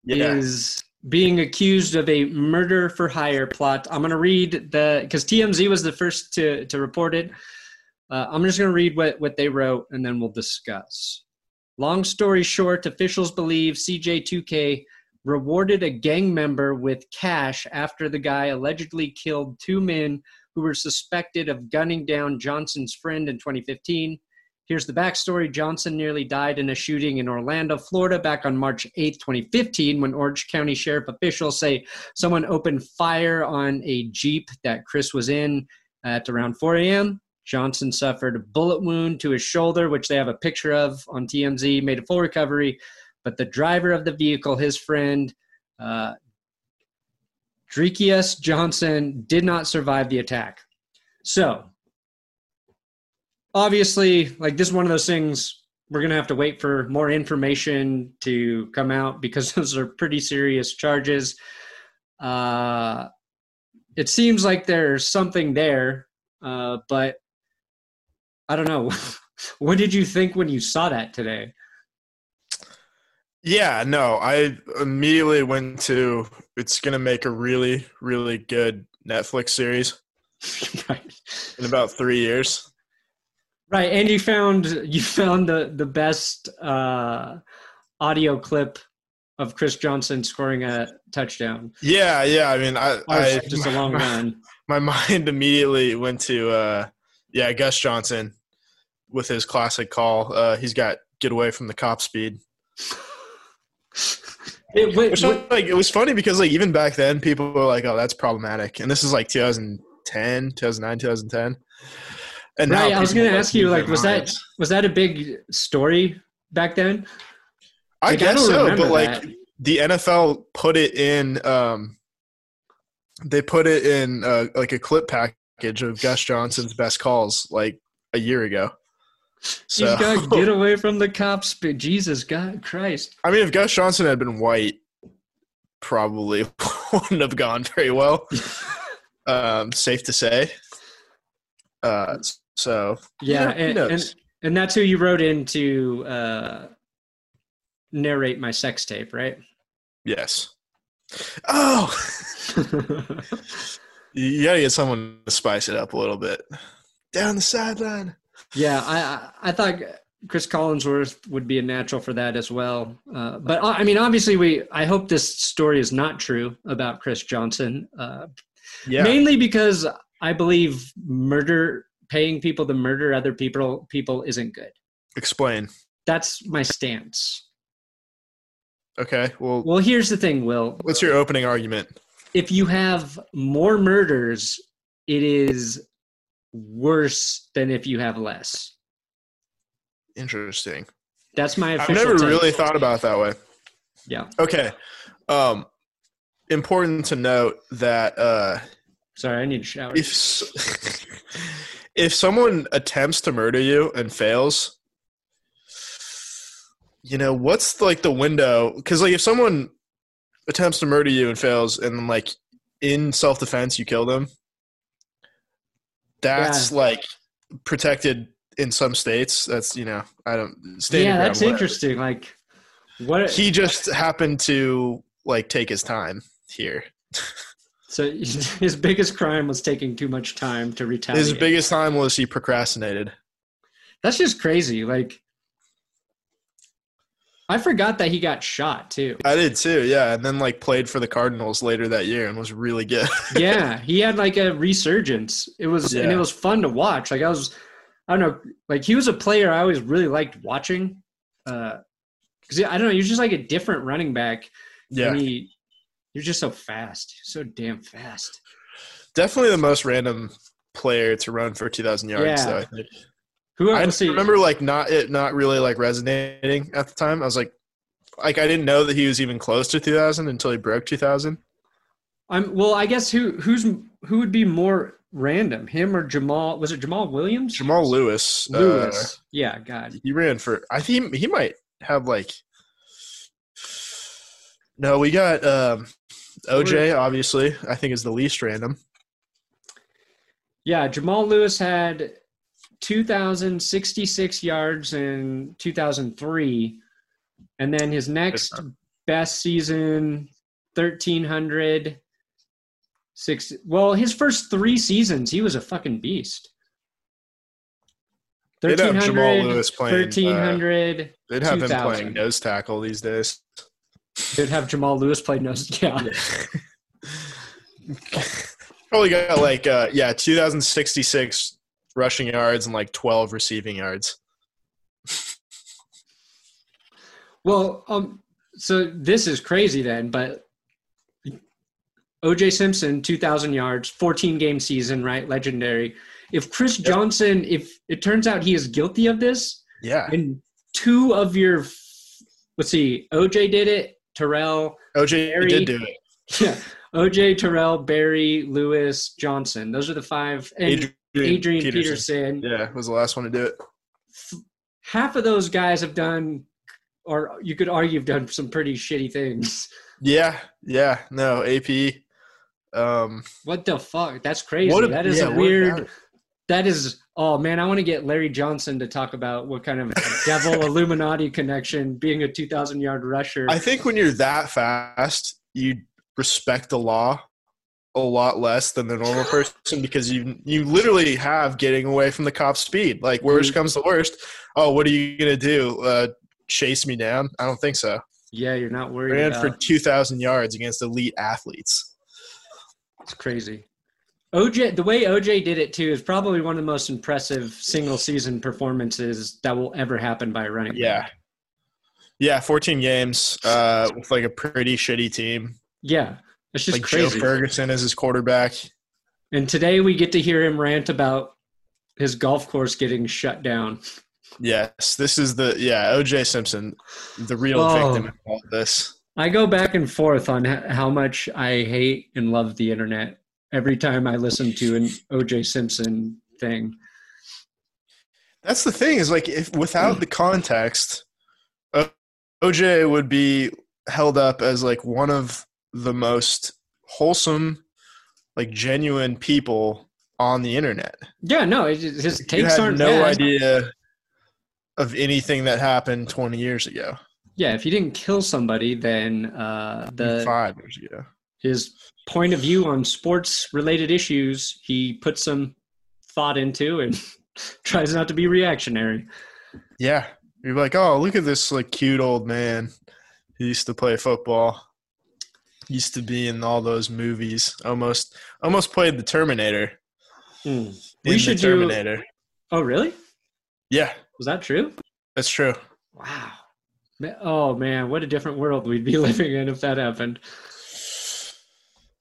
Yeah. is being accused of a murder for hire plot. I'm going to read the because TMZ was the first to to report it. Uh, I'm just going to read what what they wrote and then we'll discuss. Long story short, officials believe CJ2K rewarded a gang member with cash after the guy allegedly killed two men who were suspected of gunning down Johnson's friend in 2015. Here's the backstory Johnson nearly died in a shooting in Orlando, Florida, back on March 8, 2015, when Orange County Sheriff officials say someone opened fire on a Jeep that Chris was in at around 4 a.m. Johnson suffered a bullet wound to his shoulder, which they have a picture of on TMZ, made a full recovery. But the driver of the vehicle, his friend, uh, Dreekius Johnson, did not survive the attack. So, obviously, like this is one of those things we're going to have to wait for more information to come out because those are pretty serious charges. Uh, it seems like there's something there, uh, but I don't know. what did you think when you saw that today? Yeah, no, I immediately went to it's going to make a really, really good Netflix series right. in about three years. Right, and you found you found the the best uh, audio clip of Chris Johnson scoring a touchdown. Yeah, yeah. I mean, I, I just a long run. my mind immediately went to uh yeah gus johnson with his classic call uh he's got get away from the cop speed It, wait, which wait- like it was funny because like even back then people were like oh that's problematic and this is like 2010 2009 2010 and right, I was going to ask you, like, was that was that a big story back then? i Like, I guess don't so but like that. the nfl put it in um they put it in uh, like a clip package of gus johnson's best calls like a year ago so He's got to get away from the cops. But Jesus, God, Christ! I mean, if Gus Johnson had been white, probably wouldn't have gone very well. um, safe to say. Uh, so Yeah, and, and and that's who you wrote in to uh, narrate my sex tape, right? yes. Oh, you gotta get someone to spice it up a little bit. Down the sideline. Yeah, I I I thought Cris Collinsworth would be a natural for that as well. Uh, but uh, I mean, obviously, we I hope this story is not true about Chris Johnson. Uh, Yeah. Mainly because I believe murder, paying people to murder other people, people isn't good. Explain. That's my stance. Okay. Well, Well, here's the thing, Will. what's your opening argument? If you have more murders, it is worse than if you have less. Interesting. That's my I've never take. really thought about it that way. Yeah. Okay. Um, important to note that uh, Sorry, I need a shower. if if someone attempts to murder you and fails, you know what's like the window? Because like if someone attempts to murder you and fails, and like in self defense you kill them, that's like protected in some states. That's you know I don't. your yeah, that's whatever. interesting. Like, what? He just happened to like take his time here. so his biggest crime was taking too much time to retaliate. His biggest time was he procrastinated. That's just crazy. Like, I forgot that he got shot too. I did too, yeah. And then like played for the Cardinals later that year and was really good. yeah, he had like a resurgence. It was and it was fun to watch. Like I was, I don't know, like he was a player I always really liked watching. Uh, because I don't know, he was just like a different running back. yeah, he, was just so fast, so damn fast. definitely the most random player to run for 2,000 yards. Yeah. Though, I think. Who I remember like not it not really like resonating at the time. I was like, like I didn't know that he was even close to 2,000 until he broke 2,000. I'm well. I guess who who's who would be more random, him or Jamal? Was it Jamal Williams? Jamal Lewis, uh, Lewis. yeah, God. he ran for. I think he might have like. No, we got um, OJ. Obviously, I think is the least random. Yeah, Jamal Lewis had 2,066 yards in 2003. And then his next best season, 1,300. Six, well, his first three seasons, he was a fucking beast. They'd have Jamal Lewis playing, uh, 1,300. They'd have him playing nose tackle these days. They'd have Jamal Lewis play nose. Yeah. Probably got like uh yeah, 2066 rushing yards and like 12 receiving yards. Well, um, so this is crazy then, but OJ Simpson, 2,000 yards, 14 game season, right? Legendary. If Chris Johnson, if it turns out he is guilty of this, Yeah. and two of your, let's see, OJ did it, Terrell, OJ Barry- did do it. yeah, OJ, Terrell, Barry, Lewis, Johnson. Those are the five. And Adrian, Adrian, Peterson. Yeah, was the last one to do it. Half of those guys have done, or you could argue, have done some pretty shitty things. Yeah, yeah. No, AP. Um What the fuck? That's crazy. a- that is yeah, a weird. That is. Oh man, I want to get Larry Johnson to talk about what kind of devil Illuminati connection being a 2,000 yard rusher. I think when you're that fast, you respect the law a lot less than the normal person because you you literally have getting away from the cop's speed. Like worst Mhm. comes to worst, oh, what are you gonna do? Uh, chase me down? I don't think so. yeah, you're not worried Ran about. for two thousand yards against elite athletes. It's crazy. OJ, the way OJ did it too is probably one of the most impressive single season performances that will ever happen by a running. back. Yeah, yeah. Fourteen games uh, with like a pretty shitty team. yeah, it's just like crazy. Joe Ferguson as his quarterback. And today we get to hear him rant about his golf course getting shut down. Yes, this is the yeah OJ Simpson, the real Oh. victim of all this. I go back and forth on how much I hate and love the internet every time I listen to an OJ Simpson thing. That's the thing is like if without the context, OJ would be held up as like one of the most wholesome, like genuine people on the internet. Yeah, no, it, his you takes had aren't no bad. idea of anything that happened 20 years ago, Yeah, if he didn't kill somebody, then uh, the five years ago. his point of view on sports related issues he puts some thought into and tries not to be reactionary. Yeah, you're like, oh, look at this like cute old man who used to play football. Used to be in all those movies. Almost, almost played the Terminator. Hmm. We should do- Oh, really? Yeah, Was that true? that's true. Wow. Oh man, what a different world we'd be living in if that happened.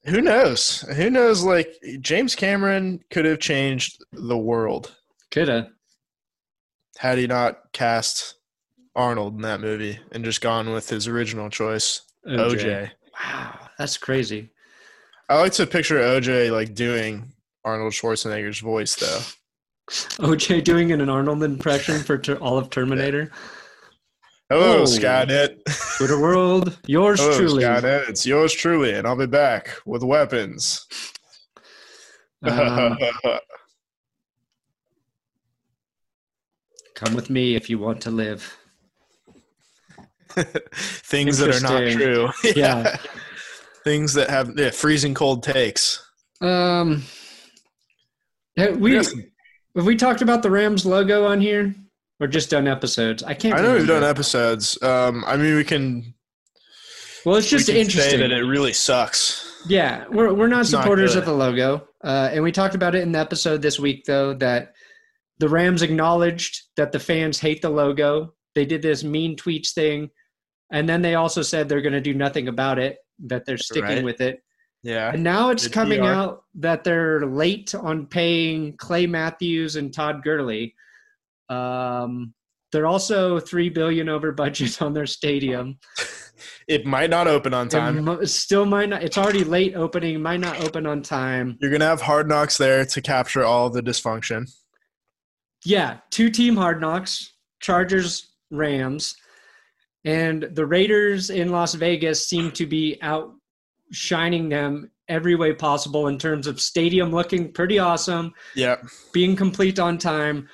Who knows? Who knows? Like James Cameron could have changed the world Coulda. had he not cast Arnold in that movie and just gone with his original choice, OJ. Wow, that's crazy. I like to picture OJ like doing Arnold Schwarzenegger's voice though. OJ doing an Arnold impression for ter- all of Terminator. Hello, Oh. Skynet. Twitter world, yours Hello, truly. Skynet. It's yours truly, and I'll be back with weapons. Um, come with me if you want to live. Things that are not true. Yeah. Things that have yeah, freezing cold takes. Um, have we Yes. have we talked about the Rams logo on here, or just done episodes? I can't. I know we've done episodes. Um, I mean, we can. Well, it's just we interesting. Say that it really sucks. Yeah, we're we're not It's not supporters good. of the logo, uh, and we talked about it in the episode this week, though that the Rams acknowledged that the fans hate the logo. They did this mean tweets thing, and then they also said they're going to do nothing about it. That they're sticking Right. with it, Yeah. and now it's Good coming PR. out that they're late on paying Clay Matthews and Todd Gurley. Um, they're also three billion over budget on their stadium. It might not open on It time. mo- still might not. It's already late opening. Might not open on time. You're gonna have hard knocks there to capture all the dysfunction. Yeah, two team hard knocks, Chargers, Rams, and the Raiders in Las Vegas seem to be outshining them every way possible in terms of stadium looking pretty awesome, Yeah. being complete on time,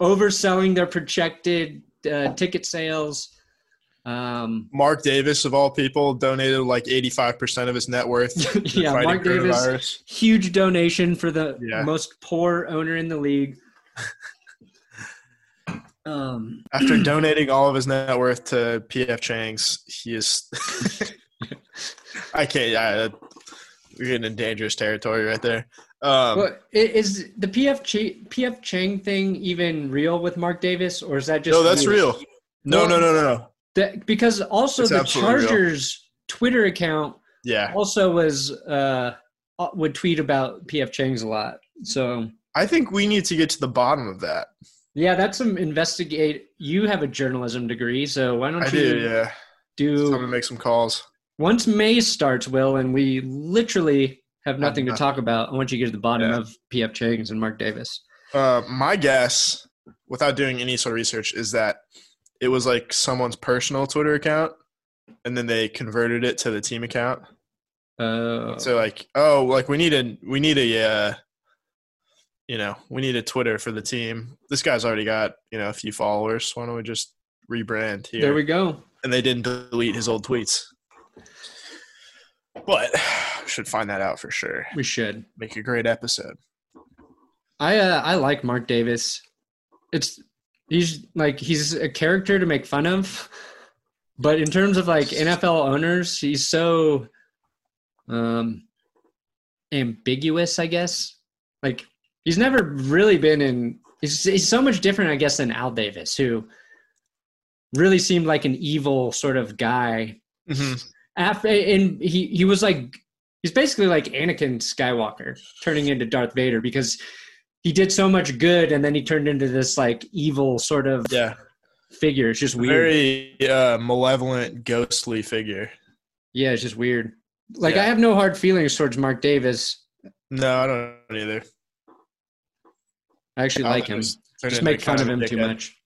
overselling their projected uh, ticket sales. Um, Mark Davis, of all people, donated like 85% of his net worth. to yeah, Mark Davis, huge donation for the Yeah. most poor owner in the league. Um, After donating all of his net worth to PF Chang's, he is. I can't. Yeah, we're getting in dangerous territory right there. Um, Well, is the PF Ch- PF Chang thing even real with Mark Davis, or is that just no, that's real. No, Well- no, no, no, no. That, because also It's the absolutely real. Chargers Twitter account Yeah, also was uh, uh, would tweet about PF Chang's a lot. So I think we need to get to the bottom of that. Yeah, that's some investigate. You have a journalism degree, so why don't I you do. Yeah, do I'm gonna make some calls. once May starts, Will, and we literally have nothing to talk about. I want you to get to the bottom Yeah. of PF Chang's and Mark Davis. Uh, my guess, without doing any sort of research, is that it was like someone's personal Twitter account, and then they converted it to the team account. Uh, So like, oh, like we need a we need a uh, you know we need a Twitter for the team. This guy's already got you know a few followers. Why don't we just rebrand here? there we go. and they didn't delete his old tweets. But should find that out for sure. We should. Make a great episode. I uh, I like Mark Davis. It's he's like he's a character to make fun of, but in terms of like NFL owners, he's so um ambiguous, I guess. Like he's never really been in. He's he's so much different, I guess, than Al Davis, who really seemed like an evil sort of guy. After and he he was like he's basically like Anakin Skywalker turning into Darth Vader because he did so much good and then he turned into this like evil sort of Yeah, figure. It's just weird. very uh, malevolent, ghostly figure. yeah, it's just weird. Like Yeah. I have no hard feelings towards Mark Davis. No, I don't either. I actually like him. Alvin's Just make fun of him too dickhead. much.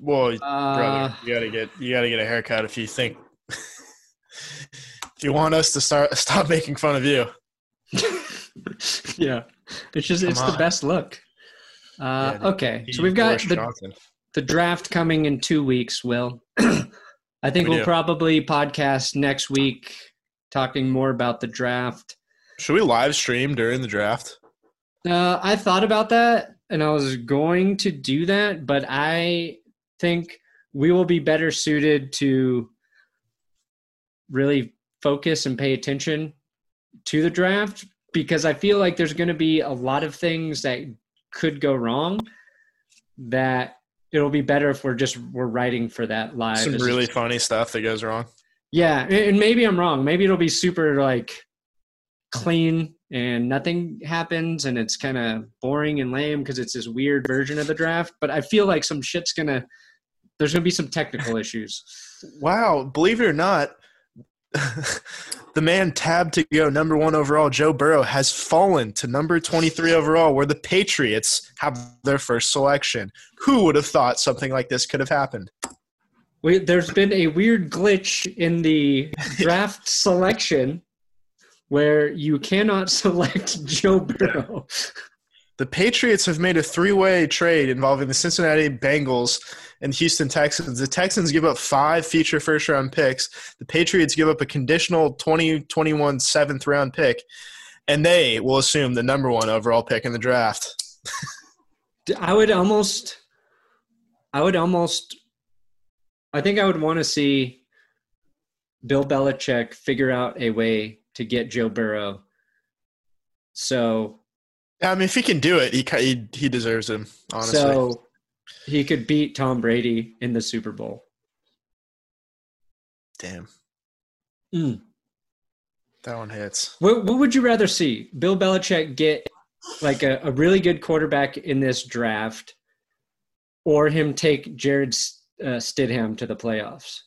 Well, Uh, brother, you gotta get you gotta get a haircut if you think if you want us to start stop making fun of you. yeah, it's just Come it's the best look. Uh, Yeah, okay, so we've got the Johnson. the draft coming in two weeks. Will I think We we'll do. probably podcast next week talking more about the draft. Should we live stream during the draft? Uh, I thought about that and I was going to do that, but I think we will be better suited to really focus and pay attention to the draft because I feel like there's going to be a lot of things that could go wrong that it'll be better if we're just we're writing for that live. Some really funny stuff that goes wrong. yeah, and maybe I'm wrong. Maybe it'll be super like clean and nothing happens and it's kind of boring and lame because it's this weird version of the draft. But I feel like some shit's gonna there's gonna be some technical issues. Wow, believe it or not, the man tabbed to go number one overall, Joe Burrow, has fallen to number 23 overall, where the Patriots have their first selection. Who would have thought something like this could have happened? We, there's been a weird glitch in the draft selection where you cannot select Joe Burrow. The Patriots have made a three way trade involving the Cincinnati Bengals and Houston Texans. The Texans give up five future first round picks. The Patriots give up a conditional 2021 seventh round pick, and they will assume the number one overall pick in the draft. I would almost, I would almost, I think I would want to see Bill Belichick figure out a way to get Joe Burrow. So, I mean, if he can do it, he he, he deserves him. Honestly, so he could beat Tom Brady in the Super Bowl. Damn. Mm. That one hits. What, what would you rather see? Bill Belichick get like a, a really good quarterback in this draft, or him take Jarrett uh, Stidham to the playoffs?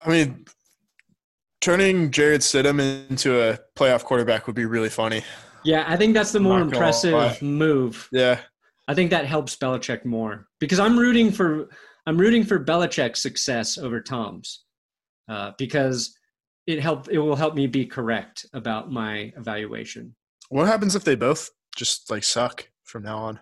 I mean, turning Jarrett Stidham into a playoff quarterback would be really funny. Yeah, I think that's the more impressive move. Yeah. I think that helps Belichick more because I'm rooting for I'm rooting for Belichick's success over Tom's uh, because it help it will help me be correct about my evaluation. What happens if they both just like suck from now on?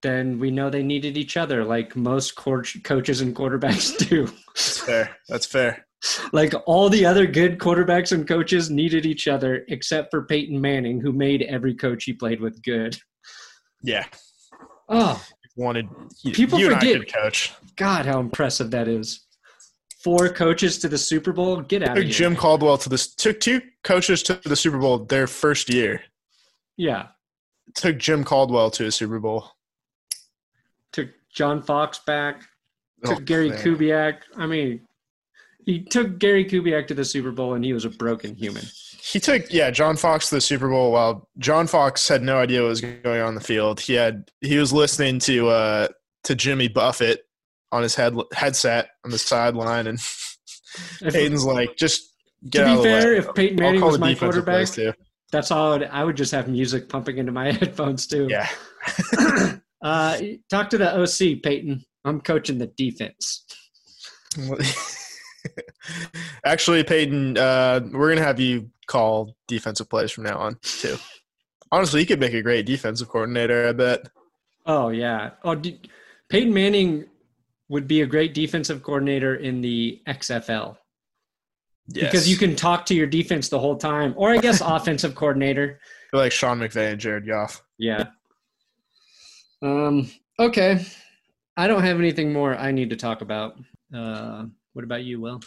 Then we know they needed each other, like most coaches and quarterbacks do. That's fair. That's fair. Like all the other good quarterbacks and coaches needed each other, except for Peyton Manning, who made every coach he played with good. Yeah, Oh, wanted people you forget. coach. God, how impressive that is! Four coaches to the Super Bowl. Get out took of here. Jim Caldwell to this. Took two coaches to the Super Bowl their first year. Yeah. Took Jim Caldwell to a Super Bowl. Took John Fox back. Oh, took oh, Gary man. Kubiak. I mean, he took Gary Kubiak to the Super Bowl, and he was a broken human. He took yeah John Fox to the Super Bowl while John Fox had no idea what was going on in the field. He had he was listening to uh to Jimmy Buffett on his head headset on the sideline, and Peyton's like, just get to be fair, if Peyton Manning was my quarterback, that's all. I would, I would just have music pumping into my headphones too. Yeah. uh, talk to the OC, Peyton. I'm coaching the defense. Actually, Peyton, uh, we're gonna have you call defensive plays from now on too. Honestly, you could make a great defensive coordinator. I bet. Oh yeah. Oh, d- Peyton Manning would be a great defensive coordinator in the XFL. Yes. Because you can talk to your defense the whole time, or I guess offensive coordinator. like Sean McVay and Jared Goff. Yeah. Um. Okay. I don't have anything more I need to talk about. Uh, what about you, Will?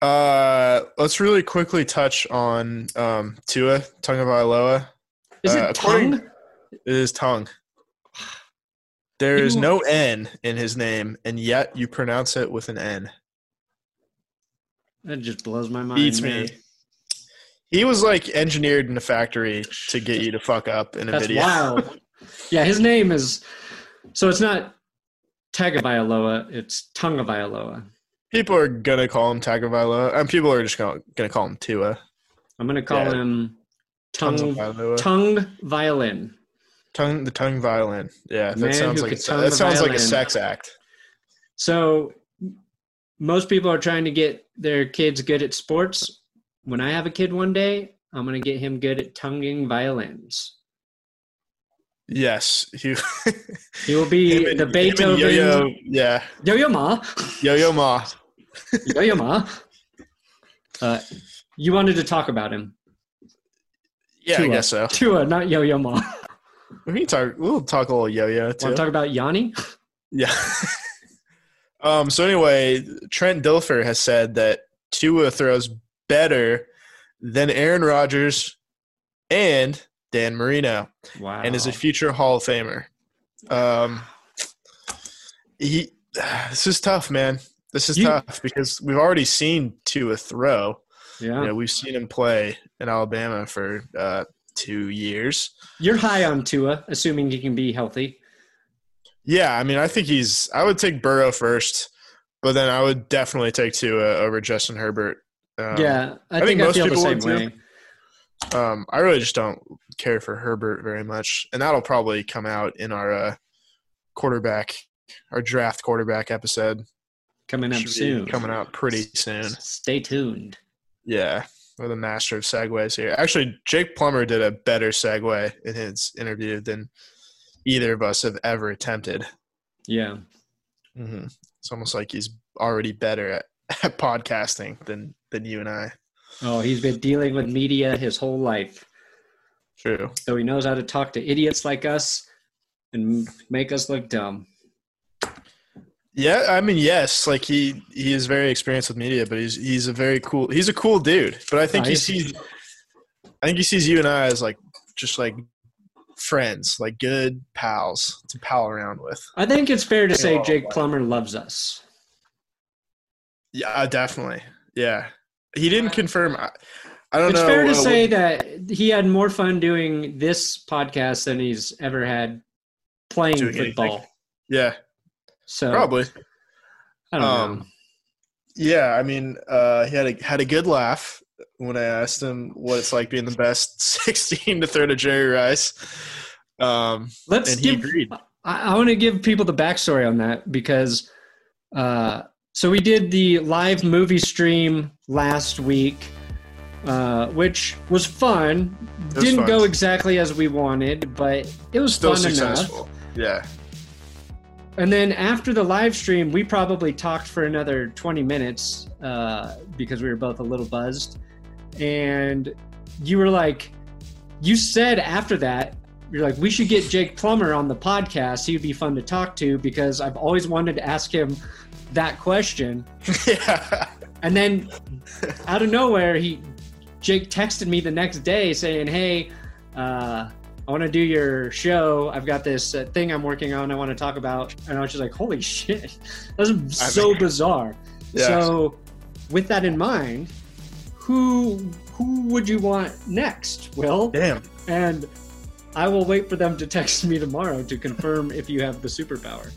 Uh, let's really quickly touch on um, Tua Tagovailoa. Is it uh, tongue? It is tongue. There is no N in his name, and yet you pronounce it with an N. That just blows my mind. Beats me. He was like engineered in a factory to get you to fuck up in a That's video. wild. yeah, his name is. So it's not Tagovailoa, it's Tagovailoa. People are gonna call him Tagovailoa, and people are just gonna, gonna call him Tua. I'm gonna call yeah. him tongue tongue violin. Tongue the tongue violin. Yeah, that sounds like a, that sounds violin. like a sex act. So most people are trying to get their kids good at sports. When I have a kid one day, I'm gonna get him good at tonguing violins. Yes, he. he will be the Beethoven. Yo-yo, yeah. Yo-yo ma. Yo-yo ma. Yo-yo ma. Uh, you wanted to talk about him. Yeah, Tua. I guess so. Tua, not Yo-yo ma. We can talk. We'll talk a little yo-yo too. Want to talk about Yanni? Yeah. um. So anyway, Trent Dilfer has said that Tua throws better than Aaron Rodgers and Dan Marino. Wow. And is a future Hall of Famer. Um, he, this is tough, man. This is you, tough because we've already seen Tua throw. Yeah. You know, we've seen him play in Alabama for uh, two years. You're high on Tua, assuming he can be healthy. Yeah, I mean, I think he's. I would take Burrow first, but then I would definitely take Tua over Justin Herbert. Um, yeah, I, I think, think I most the people same would. Um, I really just don't care for Herbert very much, and that'll probably come out in our uh, quarterback, our draft quarterback episode. Coming up soon. coming out pretty soon. Stay tuned. Yeah, we're the master of segues here. Actually, Jake Plummer did a better segue in his interview than either of us have ever attempted. Yeah. hmm It's almost like he's already better at, at podcasting than than you and I. Oh, he's been dealing with media his whole life. True. So he knows how to talk to idiots like us and make us look dumb. Yeah, I mean, yes, like he he is very experienced with media, but he's he's a very cool he's a cool dude. But I think Oh, he sees I think he sees you and I as like just like friends, like good pals to pal around with. I think it's fair to say Jake. Plummer loves us. Yeah, uh, definitely. Yeah, he didn't confirm. I, I don't It's know. It's fair to uh, say that he had more fun doing this podcast than he's ever had playing Doing anything. football. yeah, So probably. I don't know. Um, Yeah, I mean, uh, he had a had a good laugh when I asked him what it's like being the best 16 to third of Jerry Rice. Um, Let's and he give. agreed. I, I want to give people the backstory on that because, uh, so we did the live movie stream last week, uh, which was fun. was Didn't fun. go exactly as we wanted, but it was Still fun enough. successful. Yeah. And then after the live stream, we probably talked for another 20 minutes uh, because we were both a little buzzed. And you were like, you said after that, you're like, we should get Jake Plummer on the podcast. He'd be fun to talk to because I've always wanted to ask him that question. yeah. And then out of nowhere, he Jake texted me the next day saying, "Hey, uh, I want to do your show. I've got this uh, thing I'm working on. I want to talk about." And I was just like, "Holy shit, that's so bizarre." Yeah. So, with that in mind, who who would you want next, Will? Damn. And I will wait for them to text me tomorrow to confirm if you have the superpower.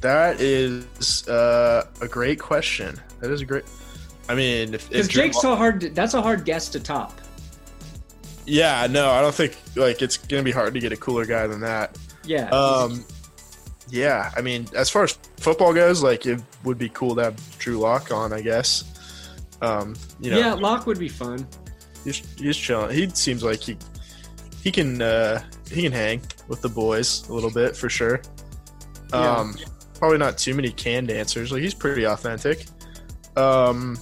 That is uh, a great question. That is a great. I mean, if, Because Drew Jake's so hard. To, that's a hard guess to top. Yeah, no, I don't think like it's gonna be hard to get a cooler guy than that. Yeah. Um, yeah, I mean, as far as football goes, like it would be cool to have Drew Lock on, I guess. Um, you know, yeah, Lock would be fun. he's he's chilling. He seems like he he can uh, he can hang with the boys a little bit for sure. Yeah. Um, probably not too many canned answers. Like he's pretty authentic. Um,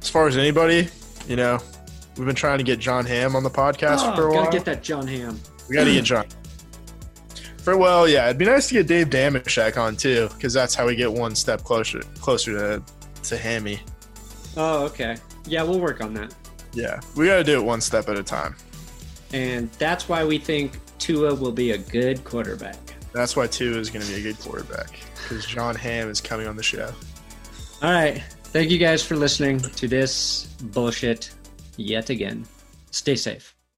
as far as anybody, you know, we've been trying to get Jon Hamm on the podcast Oh, for a gotta while. get that Jon Hamm. We got to get John. For well, yeah, it'd be nice to get Dave Damashek on too, because that's how we get one step closer closer to to Hammy. Oh, okay. Yeah, we'll work on that. Yeah, we got to do it one step at a time. And that's why we think Tua will be a good quarterback. That's why two is going to be a good quarterback because Jon Hamm is coming on the show. All right. Thank you guys for listening to this bullshit yet again. Stay safe.